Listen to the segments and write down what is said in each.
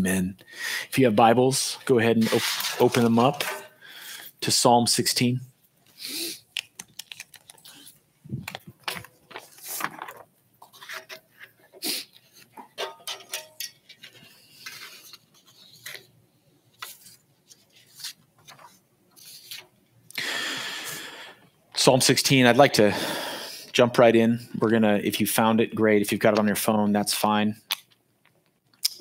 Amen. If you have Bibles, go ahead and op- open them up to Psalm 16. Psalm 16, I'd like to jump right in. We're going to, if you found it, great. If you've got it on your phone, that's fine.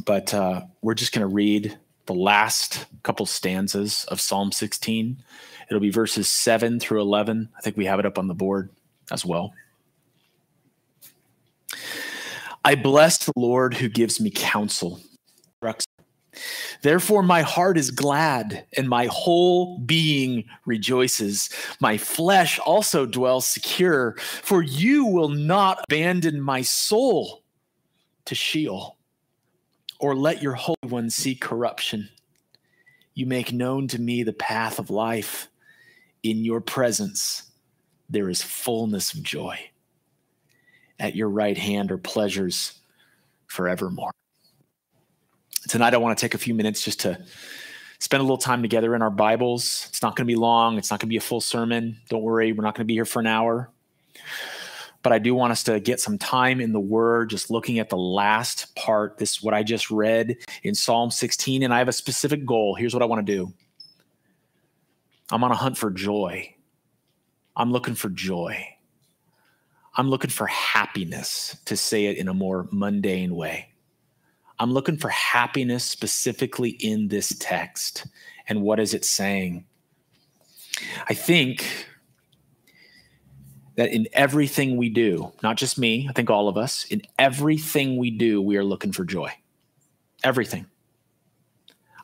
But uh, we're just going to read the last couple stanzas of Psalm 16. It'll be verses 7 through 11. I think we have it up on the board as well. I bless the Lord who gives me counsel. Therefore, my heart is glad and my whole being rejoices. My flesh also dwells secure, for you will not abandon my soul to Sheol or let your Holy One see corruption. You make known to me the path of life. In your presence, there is fullness of joy. At your right hand are pleasures forevermore tonight I want to take a few minutes just to spend a little time together in our Bibles. It's not going to be long, it's not going to be a full sermon. Don't worry, we're not going to be here for an hour. But I do want us to get some time in the Word, just looking at the last part. This is what I just read in Psalm 16, and I have a specific goal. Here's what I want to do I'm on a hunt for joy. I'm looking for joy. I'm looking for happiness, to say it in a more mundane way. I'm looking for happiness specifically in this text. And what is it saying? I think that in everything we do, not just me, I think all of us, in everything we do, we are looking for joy. Everything.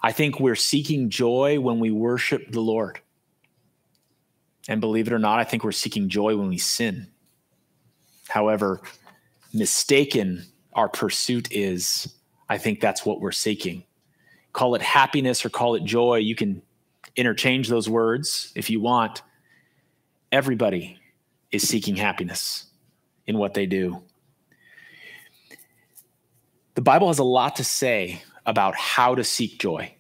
I think we're seeking joy when we worship the Lord. And believe it or not, I think we're seeking joy when we sin. However, mistaken our pursuit is I think that's what we're seeking. Call it happiness or call it joy. You can interchange those words if you want. Everybody is seeking happiness in what they do. The Bible has a lot to say about how to seek joy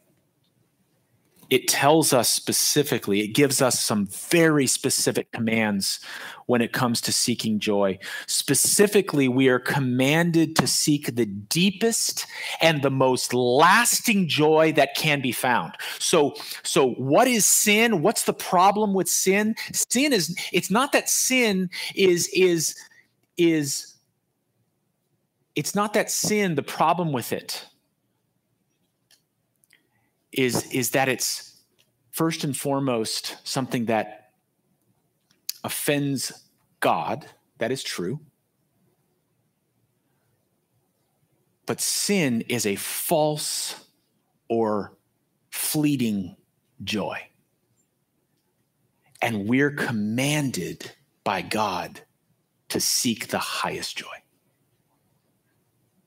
it tells us specifically, it gives us some very specific commands when it comes to seeking joy. Specifically, we are commanded to seek the deepest and the most lasting joy that can be found. So, so what is sin? What's the problem with sin? Sin is it's not that sin is is is it's not that sin the problem with it is is that it's first and foremost something that offends God. That is true. But sin is a false or fleeting joy. And we're commanded by God to seek the highest joy.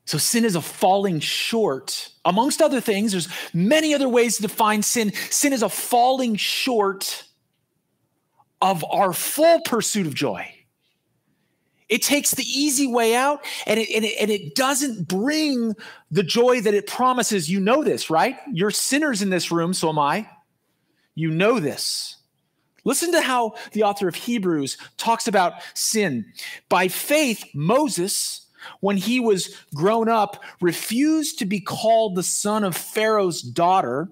So sin is a falling short. Amongst other things, there's many other ways to define sin. Sin is a falling short of our full pursuit of joy. It takes the easy way out and it, and it, and it doesn't bring the joy that it promises. You know this, right? You're sinners in this room, so am I. You know this. Listen to how the author of Hebrews talks about sin. By faith, Moses when he was grown up, refused to be called the son of Pharaoh's daughter,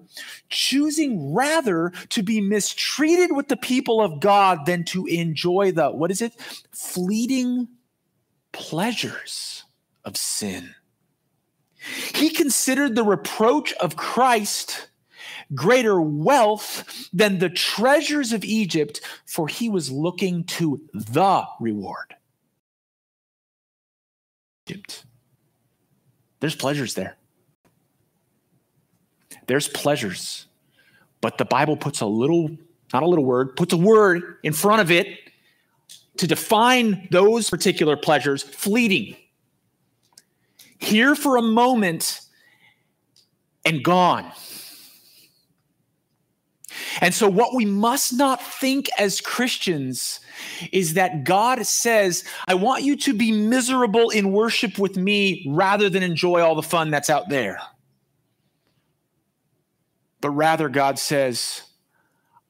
choosing rather to be mistreated with the people of God than to enjoy the, what is it? Fleeting pleasures of sin. He considered the reproach of Christ greater wealth than the treasures of Egypt, for he was looking to the reward. There's pleasures there. There's pleasures. But the Bible puts a little, not a little word, puts a word in front of it to define those particular pleasures fleeting. Here for a moment and gone. And so, what we must not think as Christians is that God says, I want you to be miserable in worship with me rather than enjoy all the fun that's out there. but rather God says,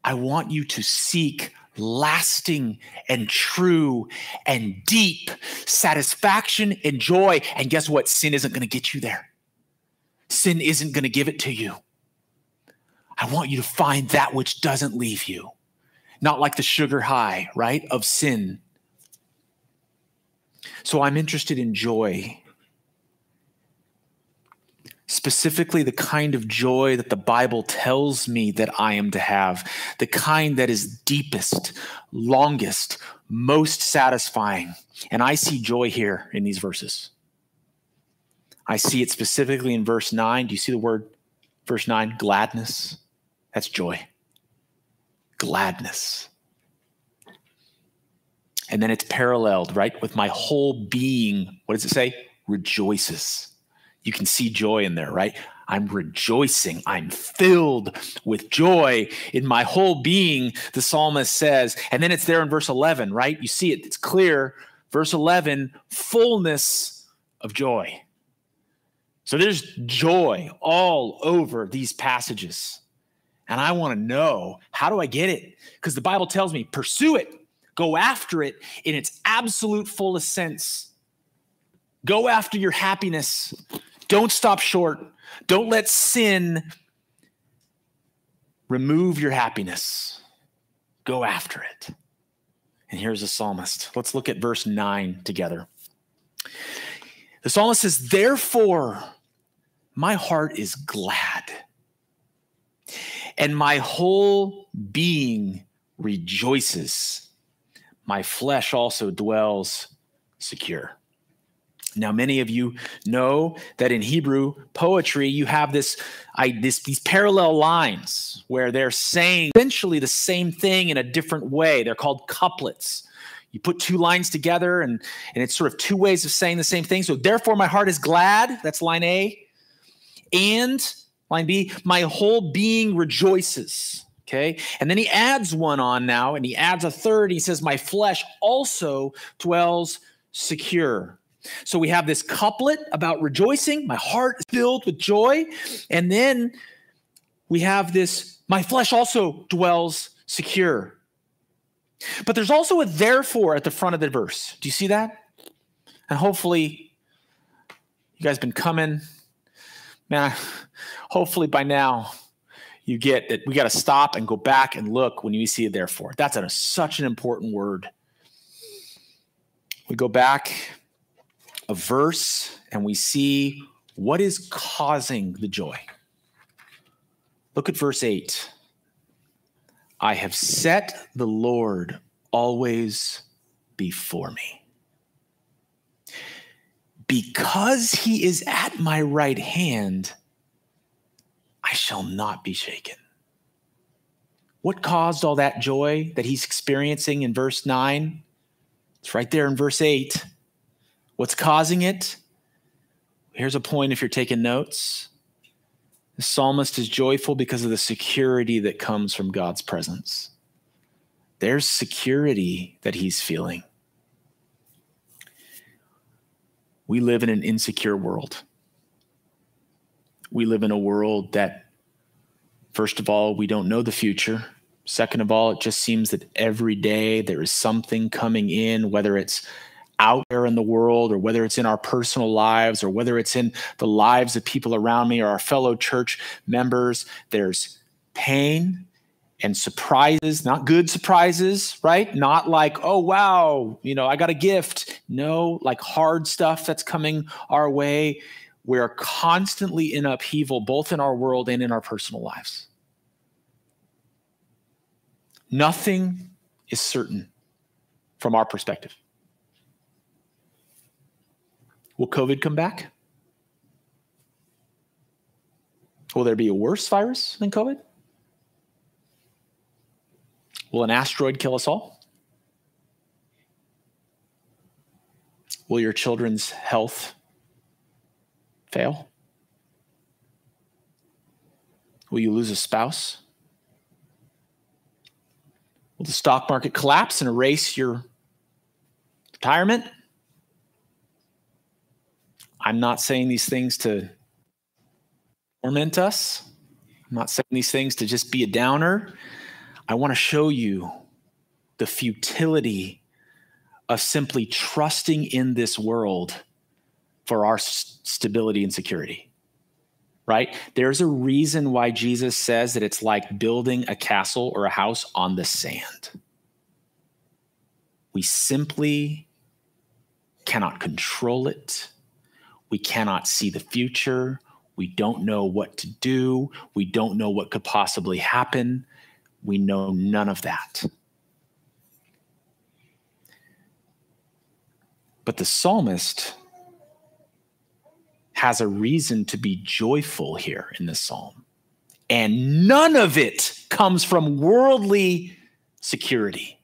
I want you to seek lasting and true and deep satisfaction and joy. And guess what? Sin isn't going to get you there. Sin isn't going to give it to you. I want you to find that which doesn't leave you, not like the sugar high, right, of sin. So I'm interested in joy specifically the kind of joy that the Bible tells me that I am to have, the kind that is deepest, longest, most satisfying. And I see joy here in these verses. I see it specifically in verse 9. Do you see the word, verse 9? Gladness. That's joy. Gladness. And then it's paralleled, right, with my whole being. What does it say? Rejoices you can see joy in there, right? I'm rejoicing. I'm filled with joy in my whole being, the psalmist says. And then it's there in verse 11, right? You see it, it's clear. Verse 11, fullness of joy. So there's joy all over these passages. And I want to know how do I get it? Because the Bible tells me pursue it, go after it in its absolute fullest sense. Go after your happiness. Don't stop short. Don't let sin remove your happiness. Go after it. And here's the psalmist. Let's look at verse 9 together. The psalmist says, Therefore, my heart is glad, and my whole being rejoices. My flesh also dwells secure. Now, many of you know that in Hebrew poetry, you have this, I, this, these parallel lines where they're saying essentially the same thing in a different way. They're called couplets. You put two lines together, and, and it's sort of two ways of saying the same thing. So, therefore, my heart is glad. That's line A. And line B, my whole being rejoices. Okay. And then he adds one on now, and he adds a third. He says, My flesh also dwells secure. So we have this couplet about rejoicing. My heart filled with joy. And then we have this, my flesh also dwells secure. But there's also a therefore at the front of the verse. Do you see that? And hopefully, you guys been coming. Man, hopefully by now you get that we got to stop and go back and look when you see a therefore. That's a, such an important word. We go back a verse and we see what is causing the joy. Look at verse 8. I have set the Lord always before me. Because he is at my right hand, I shall not be shaken. What caused all that joy that he's experiencing in verse 9? It's right there in verse 8. What's causing it? Here's a point if you're taking notes. The psalmist is joyful because of the security that comes from God's presence. There's security that he's feeling. We live in an insecure world. We live in a world that, first of all, we don't know the future. Second of all, it just seems that every day there is something coming in, whether it's out there in the world or whether it's in our personal lives or whether it's in the lives of people around me or our fellow church members, there's pain and surprises, not good surprises, right? Not like, oh, wow, you know, I got a gift. No, like hard stuff that's coming our way. We're constantly in upheaval, both in our world and in our personal lives. Nothing is certain from our perspective. Will COVID come back? Will there be a worse virus than COVID? Will an asteroid kill us all? Will your children's health fail? Will you lose a spouse? Will the stock market collapse and erase your retirement? I'm not saying these things to torment us. I'm not saying these things to just be a downer. I want to show you the futility of simply trusting in this world for our stability and security. Right? There's a reason why Jesus says that it's like building a castle or a house on the sand. We simply cannot control it. We cannot see the future. We don't know what to do. We don't know what could possibly happen. We know none of that. But the psalmist has a reason to be joyful here in this psalm. And none of it comes from worldly security.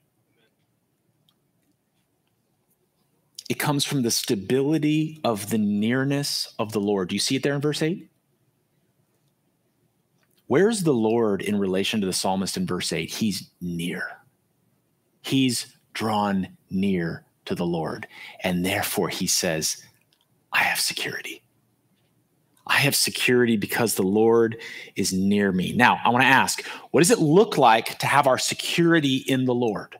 It comes from the stability of the nearness of the Lord. Do you see it there in verse 8? Where's the Lord in relation to the psalmist in verse 8? He's near. He's drawn near to the Lord. And therefore, he says, I have security. I have security because the Lord is near me. Now, I want to ask, what does it look like to have our security in the Lord?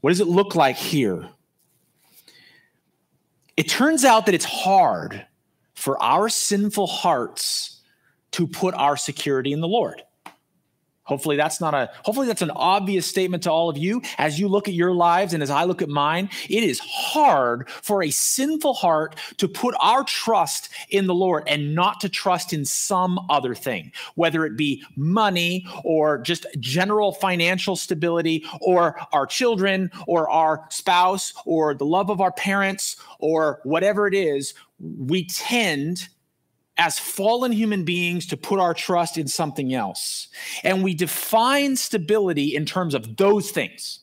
What does it look like here? It turns out that it's hard for our sinful hearts to put our security in the Lord. Hopefully that's not a hopefully that's an obvious statement to all of you as you look at your lives and as I look at mine. It is hard for a sinful heart to put our trust in the Lord and not to trust in some other thing, whether it be money or just general financial stability or our children or our spouse or the love of our parents or whatever it is. We tend as fallen human beings to put our trust in something else. And we define stability in terms of those things.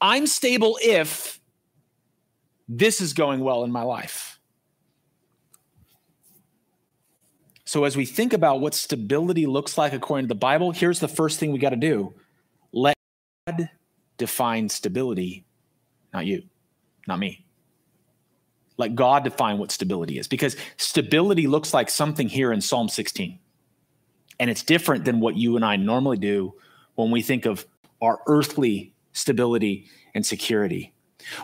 I'm stable if this is going well in my life. So, as we think about what stability looks like according to the Bible, here's the first thing we got to do let God define stability, not you, not me. Let God define what stability is because stability looks like something here in Psalm 16. And it's different than what you and I normally do when we think of our earthly stability and security.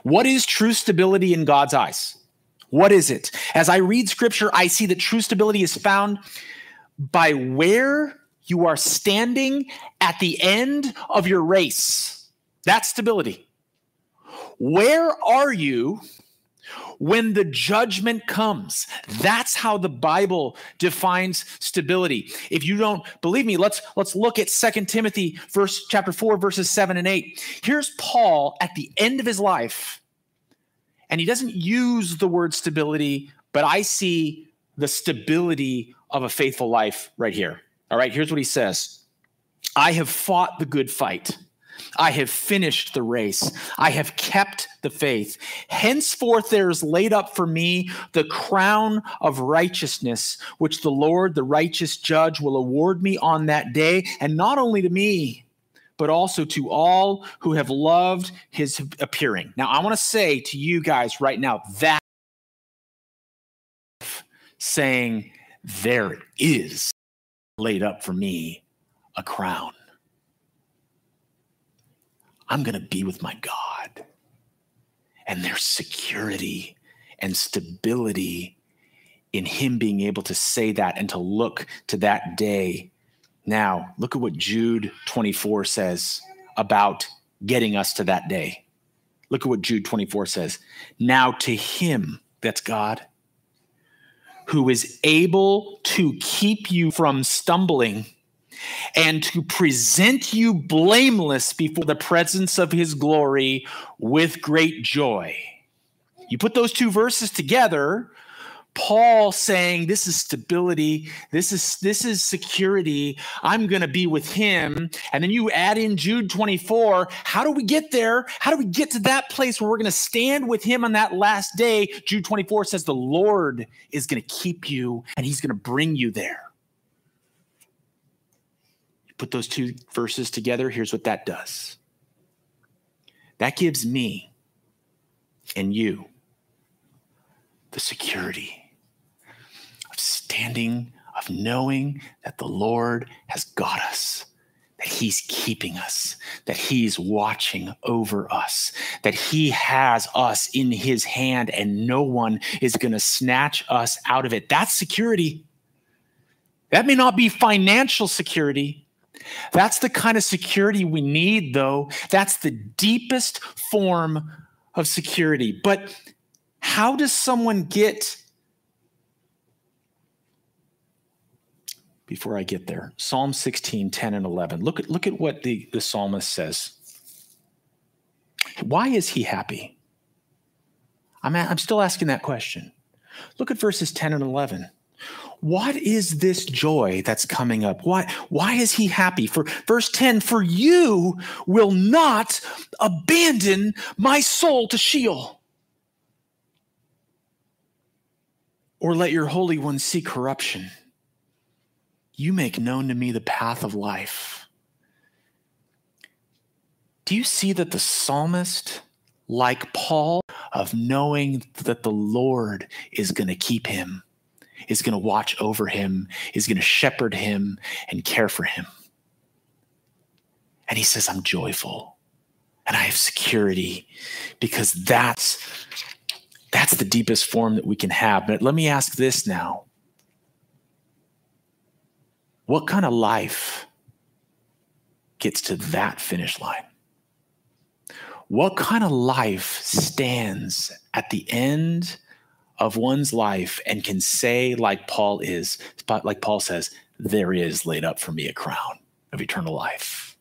What is true stability in God's eyes? What is it? As I read scripture, I see that true stability is found by where you are standing at the end of your race. That's stability. Where are you when the judgment comes. That's how the Bible defines stability. If you don't believe me, let's let's look at Second Timothy verse chapter 4 verses 7 and 8. Here's Paul at the end of his life. And he doesn't use the word stability, but I see the stability of a faithful life right here. All right, here's what he says. I have fought the good fight. I have finished the race. I have kept the faith. Henceforth, there is laid up for me the crown of righteousness, which the Lord, the righteous judge, will award me on that day, and not only to me, but also to all who have loved his appearing. Now, I want to say to you guys right now that saying, There is laid up for me a crown. I'm going to be with my God. And there's security and stability in Him being able to say that and to look to that day. Now, look at what Jude 24 says about getting us to that day. Look at what Jude 24 says. Now, to Him, that's God, who is able to keep you from stumbling and to present you blameless before the presence of his glory with great joy. You put those two verses together, Paul saying this is stability, this is this is security. I'm going to be with him. And then you add in Jude 24, how do we get there? How do we get to that place where we're going to stand with him on that last day? Jude 24 says the Lord is going to keep you and he's going to bring you there put those two verses together, here's what that does that gives me and you the security of standing, of knowing that the Lord has got us, that He's keeping us, that He's watching over us, that He has us in His hand and no one is going to snatch us out of it. That's security. That may not be financial security. That's the kind of security we need, though. That's the deepest form of security. But how does someone get before I get there. Psalm 16, 10 and 11. Look at, look at what the, the psalmist says. Why is he happy? I'm, I'm still asking that question. Look at verses 10 and 11. What is this joy that's coming up? Why, why is he happy? For verse 10, for you will not abandon my soul to Sheol. Or let your Holy One see corruption. You make known to me the path of life. Do you see that the psalmist, like Paul, of knowing that the Lord is going to keep him, is going to watch over him, is going to shepherd him and care for him? And he says, I'm joyful and I have security because that's that's the deepest form that we can have. But let me ask this now. What kind of life gets to that finish line? What kind of life stands at the end of one's life and can say, like Paul is, like Paul says, there is laid up for me a crown of eternal life?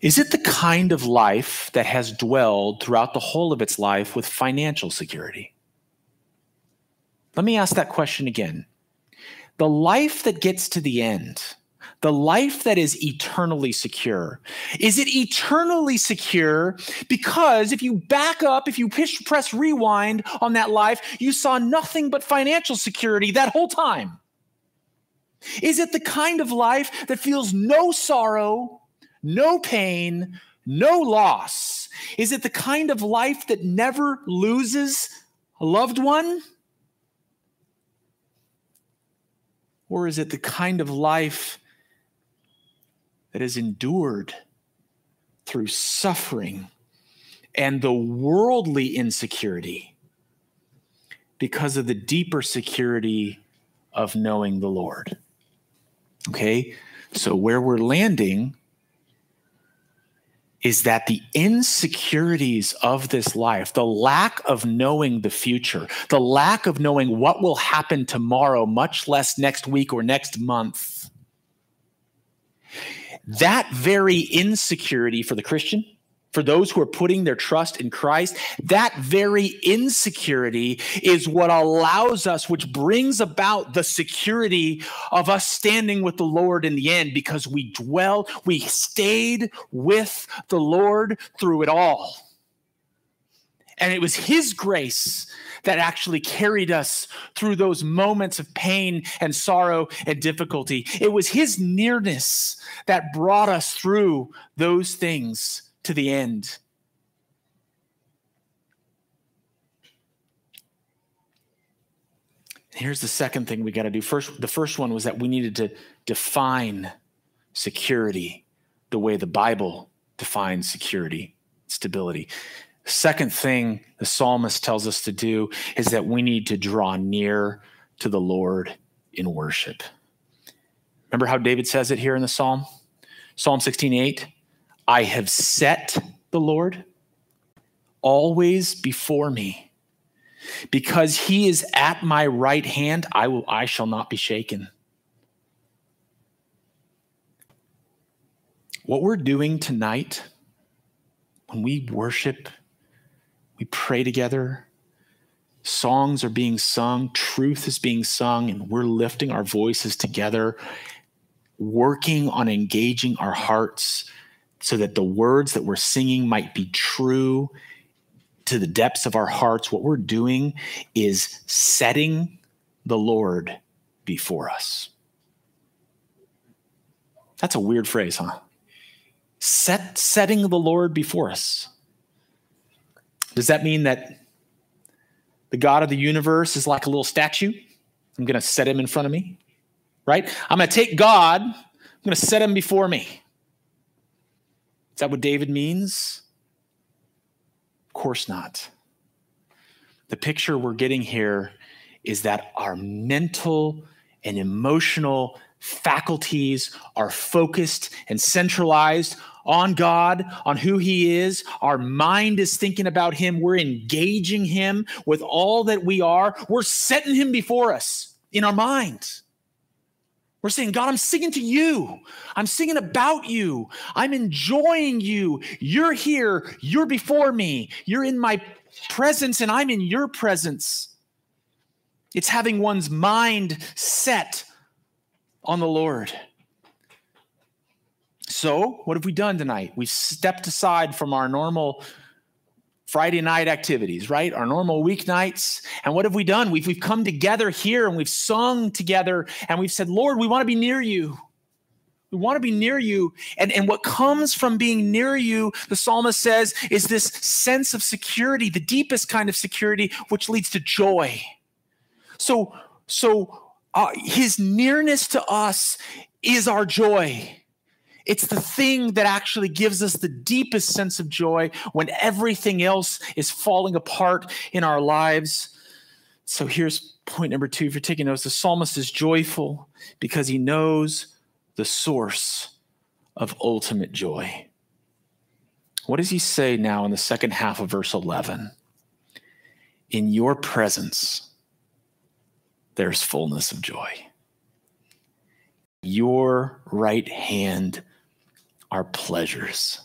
Is it the kind of life that has dwelled throughout the whole of its life with financial security? Let me ask that question again the life that gets to the end, the life that is eternally secure, is it eternally secure because if you back up, if you push, press rewind on that life, you saw nothing but financial security that whole time? Is it the kind of life that feels no sorrow, no pain, no loss? Is it the kind of life that never loses a loved one? Or is it the kind of life that is endured through suffering and the worldly insecurity because of the deeper security of knowing the Lord? Okay, so where we're landing is that the insecurities of this life, the lack of knowing the future, the lack of knowing what will happen tomorrow, much less next week or next month, that very insecurity for the Christian for those who are putting their trust in Christ, that very insecurity is what allows us, which brings about the security of us standing with the Lord in the end because we dwell, we stayed with the Lord through it all. And it was His grace that actually carried us through those moments of pain and sorrow and difficulty. It was His nearness that brought us through those things to the end. Here's the second thing we got to do. First, the first one was that we needed to define security the way the Bible defines security, stability. Second thing the psalmist tells us to do is that we need to draw near to the Lord in worship. Remember how David says it here in the psalm? Psalm 16, 8. I have set the Lord always before me. Because he is at my right hand, I will I shall not be shaken. What we're doing tonight when we worship, we pray together, songs are being sung, truth is being sung, and we're lifting our voices together, working on engaging our hearts so that the words that we're singing might be true to the depths of our hearts. What we're doing is setting the Lord before us. That's a weird phrase, huh? Set, setting the Lord before us. Does that mean that the God of the universe is like a little statue? I'm going to set him in front of me, right? I'm going to take God, I'm going to set him before me. Is that what David means? Of course not. The picture we're getting here is that our mental and emotional faculties are focused and centralized on God, on who He is. Our mind is thinking about Him. We're engaging Him with all that we are. We're setting Him before us in our mind. We're saying, God, I'm singing to you. I'm singing about you. I'm enjoying you. You're here. You're before me. You're in my presence, and I'm in your presence. It's having one's mind set on the Lord. So, what have we done tonight? We've stepped aside from our normal Friday night activities, right? Our normal weeknights. And what have we done? We've, we've come together here and we've sung together and we've said, Lord, we want to be near you. We want to be near you. And, and what comes from being near you, the psalmist says, is this sense of security, the deepest kind of security, which leads to joy. So, so uh, his nearness to us is our joy. It's the thing that actually gives us the deepest sense of joy when everything else is falling apart in our lives. So here's point number two. If you're taking notes, the psalmist is joyful because he knows the source of ultimate joy. What does he say now in the second half of verse 11? In your presence, there's fullness of joy. Your right hand are pleasures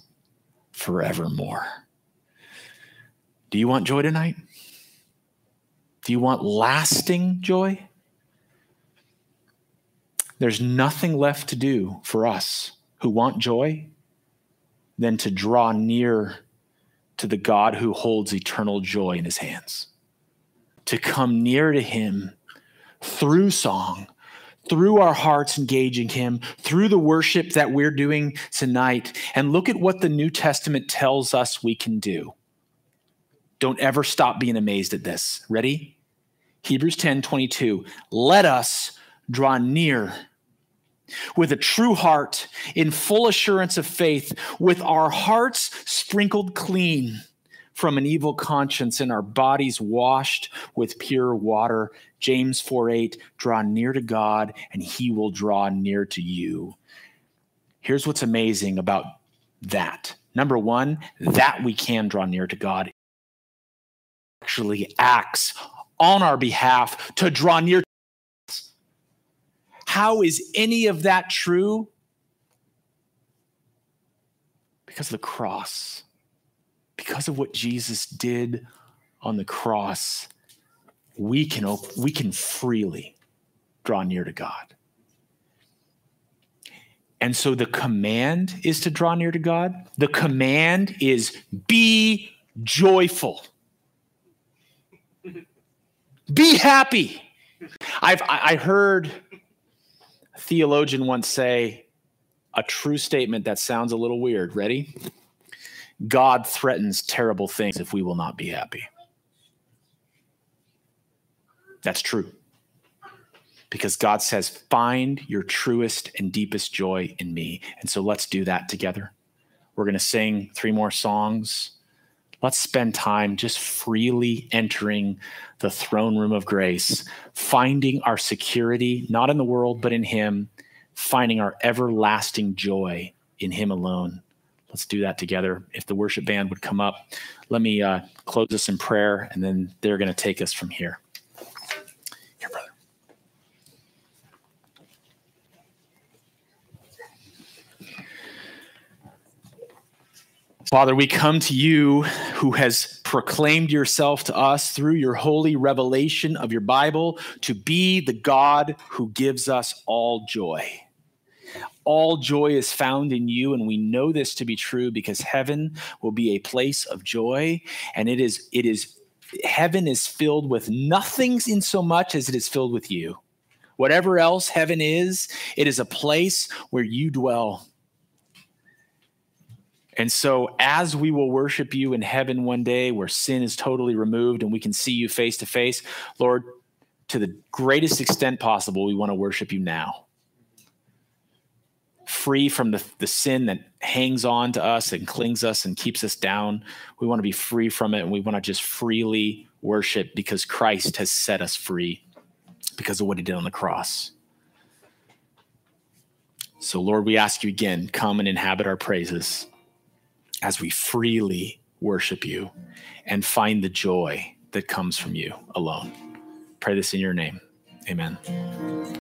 forevermore. Do you want joy tonight? Do you want lasting joy? There's nothing left to do for us who want joy than to draw near to the God who holds eternal joy in his hands, to come near to him through song, through our hearts engaging Him, through the worship that we're doing tonight. And look at what the New Testament tells us we can do. Don't ever stop being amazed at this. Ready? Hebrews 10 22. Let us draw near with a true heart, in full assurance of faith, with our hearts sprinkled clean from an evil conscience and our bodies washed with pure water. James 4 8, draw near to God and he will draw near to you. Here's what's amazing about that. Number one, that we can draw near to God actually acts on our behalf to draw near to us. How is any of that true? Because of the cross because of what Jesus did on the cross, we can, we can freely draw near to God. And so the command is to draw near to God. The command is be joyful. Be happy. I've I heard a theologian once say a true statement that sounds a little weird. Ready? God threatens terrible things if we will not be happy. That's true. Because God says, find your truest and deepest joy in me. And so let's do that together. We're going to sing three more songs. Let's spend time just freely entering the throne room of grace, finding our security, not in the world, but in Him, finding our everlasting joy in Him alone. Let's do that together. If the worship band would come up, let me uh, close us in prayer, and then they're going to take us from here. Here, brother. Father, we come to you who has proclaimed yourself to us through your holy revelation of your Bible to be the God who gives us all joy all joy is found in you and we know this to be true because heaven will be a place of joy and it is it is heaven is filled with nothing in so much as it is filled with you whatever else heaven is it is a place where you dwell and so as we will worship you in heaven one day where sin is totally removed and we can see you face to face lord to the greatest extent possible, we want to worship you now. Free from the, the sin that hangs on to us and clings us and keeps us down. We want to be free from it and we want to just freely worship because Christ has set us free because of what he did on the cross. So, Lord, we ask you again come and inhabit our praises as we freely worship you and find the joy that comes from you alone. Pray this in your name. Amen.